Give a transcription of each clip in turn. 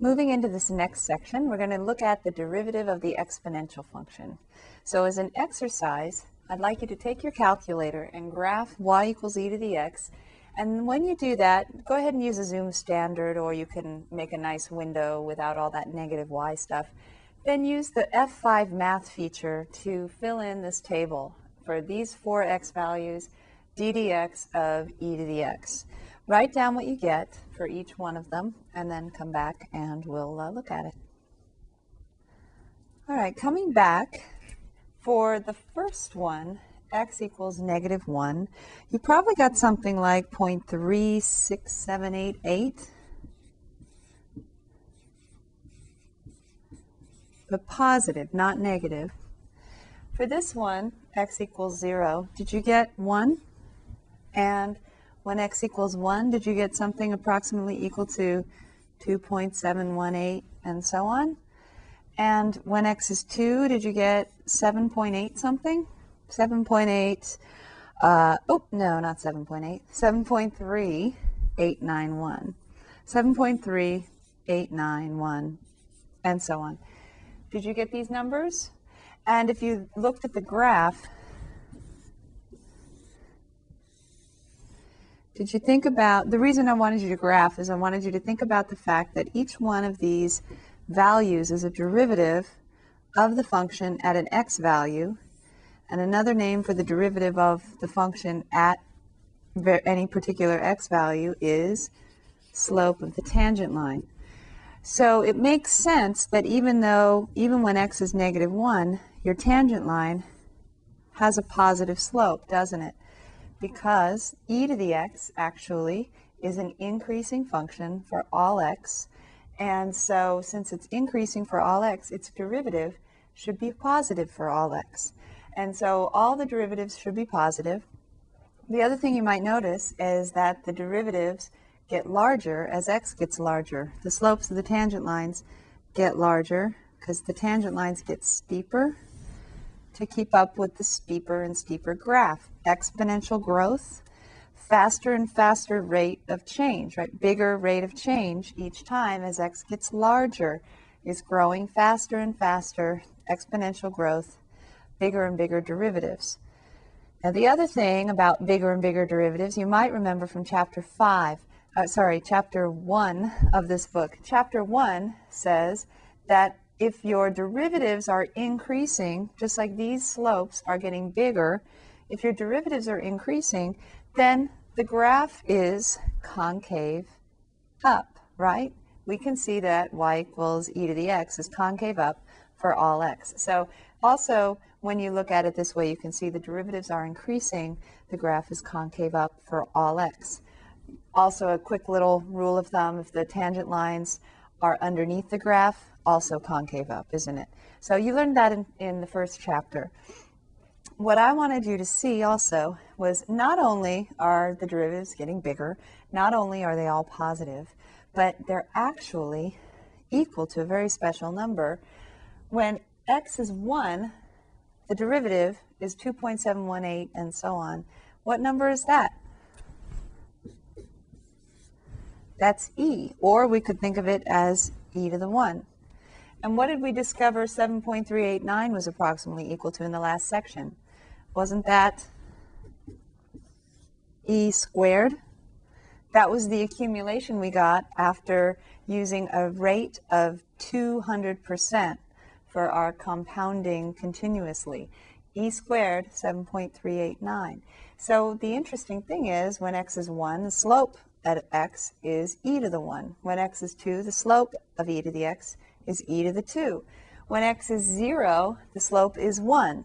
Moving into this next section, we're going to look at the derivative of the exponential function. So as an exercise, I'd like you to take your calculator and graph y equals e to the x. And when you do that, go ahead and use a zoom standard or you can make a nice window without all that negative y stuff. Then use the F5 math feature to fill in this table for these four x values, d dx of e to the x. Write down what you get for each one of them and then come back and we'll uh, look at it. All right, coming back for the first one, x equals negative 1, you probably got something like 0.36788. But positive, not negative. For this one, x equals 0, did you get 1? And when x equals 1, did you get something approximately equal to 2.718 and so on? And when x is 2, did you get 7.8 something? 7.8, uh, oh, no, not 7.8, 7.3891. 7.3891, and so on. Did you get these numbers? And if you looked at the graph, Did you think about the reason I wanted you to graph is I wanted you to think about the fact that each one of these values is a derivative of the function at an x value, and another name for the derivative of the function at any particular x value is slope of the tangent line. So it makes sense that even though, even when x is negative 1, your tangent line has a positive slope, doesn't it? Because e to the x actually is an increasing function for all x. And so since it's increasing for all x, its derivative should be positive for all x. And so all the derivatives should be positive. The other thing you might notice is that the derivatives get larger as x gets larger. The slopes of the tangent lines get larger because the tangent lines get steeper to keep up with the steeper and steeper graph. Exponential growth, faster and faster rate of change, right? Bigger rate of change each time as x gets larger is growing faster and faster, exponential growth, bigger and bigger derivatives. Now, the other thing about bigger and bigger derivatives, you might remember from chapter 5, uh, sorry, chapter 1 of this book. Chapter 1 says that if your derivatives are increasing, just like these slopes are getting bigger, if your derivatives are increasing, then the graph is concave up, right? We can see that y equals e to the x is concave up for all x. So also, when you look at it this way, you can see the derivatives are increasing, the graph is concave up for all x. Also, a quick little rule of thumb, if the tangent lines are underneath the graph, also concave up, isn't it? So you learned that in, in the first chapter. What I wanted you to see also was not only are the derivatives getting bigger, not only are they all positive, but they're actually equal to a very special number. When x is 1, the derivative is 2.718 and so on. What number is that? That's e, or we could think of it as e to the 1. And what did we discover 7.389 was approximately equal to in the last section? Wasn't that e squared? That was the accumulation we got after using a rate of 200% for our compounding continuously. e squared, 7.389. So the interesting thing is when x is 1, the slope at x is e to the 1. When x is 2, the slope of e to the x is e to the 2. When x is 0, the slope is 1.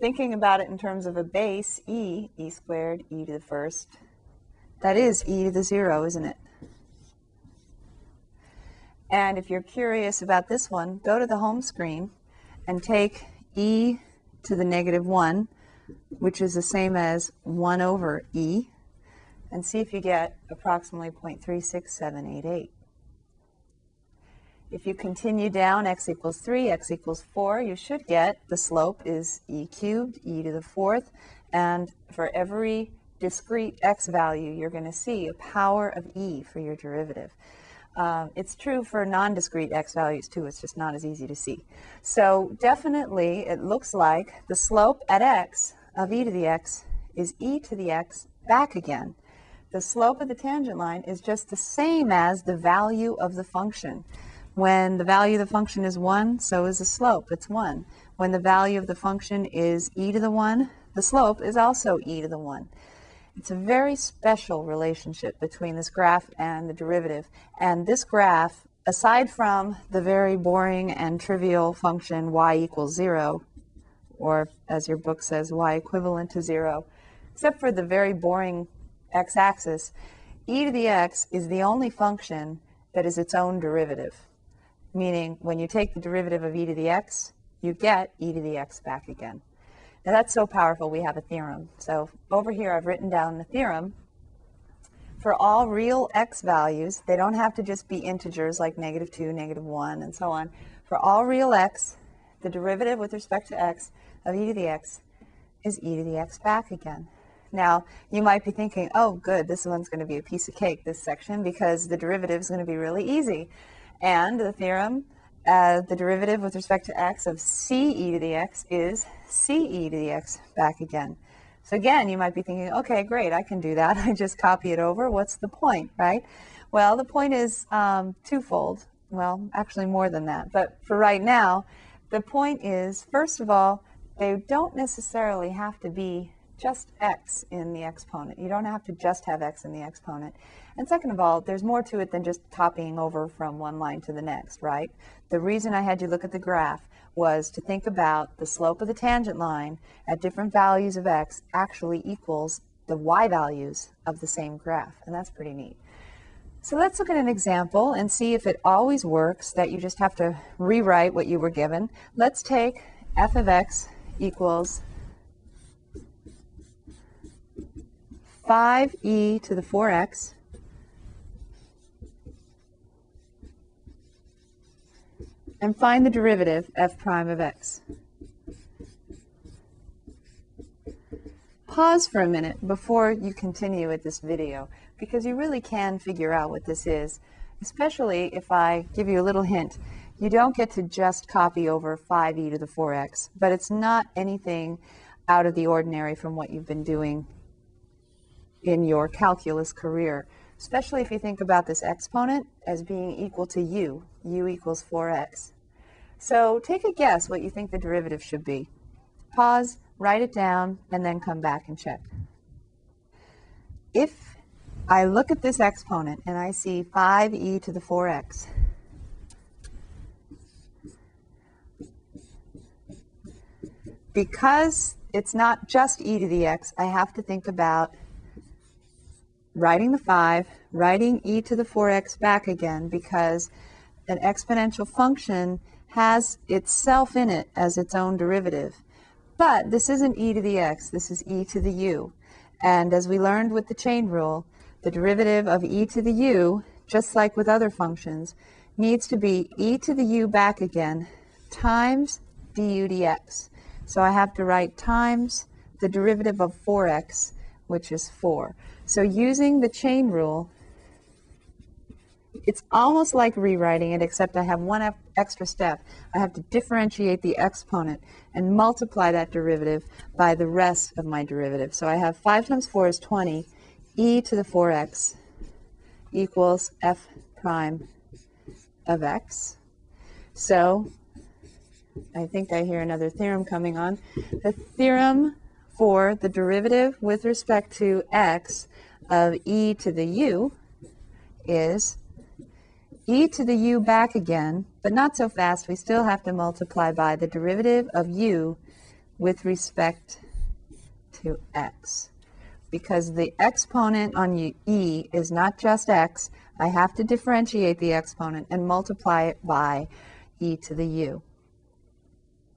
Thinking about it in terms of a base, e, e squared, e to the first, that is e to the 0, isn't it? And if you're curious about this one, go to the home screen and take e to the negative 1, which is the same as 1 over e, and see if you get approximately 0.36788. If you continue down x equals 3, x equals 4, you should get the slope is e cubed, e to the fourth, and for every discrete x value, you're going to see a power of e for your derivative. Uh, it's true for non-discrete x values too, it's just not as easy to see. So definitely it looks like the slope at x of e to the x is e to the x back again. The slope of the tangent line is just the same as the value of the function. When the value of the function is 1, so is the slope, it's 1. When the value of the function is e to the 1, the slope is also e to the 1. It's a very special relationship between this graph and the derivative. And this graph, aside from the very boring and trivial function y equals 0, or as your book says, y equivalent to 0, except for the very boring x-axis, e to the x is the only function that is its own derivative meaning when you take the derivative of e to the x, you get e to the x back again. Now that's so powerful, we have a theorem. So over here I've written down the theorem. For all real x values, they don't have to just be integers like negative 2, negative 1, and so on. For all real x, the derivative with respect to x of e to the x is e to the x back again. Now, you might be thinking, oh, good, this one's going to be a piece of cake, this section, because the derivative is going to be really easy. And the theorem, uh, the derivative with respect to x of c e to the x is c e to the x back again. So again, you might be thinking, okay, great, I can do that. I just copy it over. What's the point, right? Well, the point is um, twofold. Well, actually more than that. But for right now, the point is, first of all, they don't necessarily have to be just x in the exponent. You don't have to just have x in the exponent. And second of all, there's more to it than just copying over from one line to the next, right? The reason I had you look at the graph was to think about the slope of the tangent line at different values of x actually equals the y values of the same graph. And that's pretty neat. So let's look at an example and see if it always works that you just have to rewrite what you were given. Let's take f of x equals 5e to the 4x and find the derivative f prime of x. Pause for a minute before you continue with this video because you really can figure out what this is, especially if I give you a little hint. You don't get to just copy over 5e to the 4x, but it's not anything out of the ordinary from what you've been doing in your calculus career, especially if you think about this exponent as being equal to u, u equals 4x. So take a guess what you think the derivative should be. Pause, write it down, and then come back and check. If I look at this exponent and I see 5e to the 4x, because it's not just e to the x, I have to think about writing the 5, writing e to the 4x back again because an exponential function has itself in it as its own derivative. But this isn't e to the x, this is e to the u. And as we learned with the chain rule, the derivative of e to the u, just like with other functions, needs to be e to the u back again times du dx. So I have to write times the derivative of 4x, which is 4. So using the chain rule, it's almost like rewriting it, except I have one extra step. I have to differentiate the exponent and multiply that derivative by the rest of my derivative. So I have 5 times 4 is 20, e to the 4x equals f prime of x. So I think I hear another theorem coming on. The theorem for the derivative with respect to x of e to the u is e to the u back again, but not so fast. We still have to multiply by the derivative of u with respect to x. Because the exponent on e is not just x, I have to differentiate the exponent and multiply it by e to the u.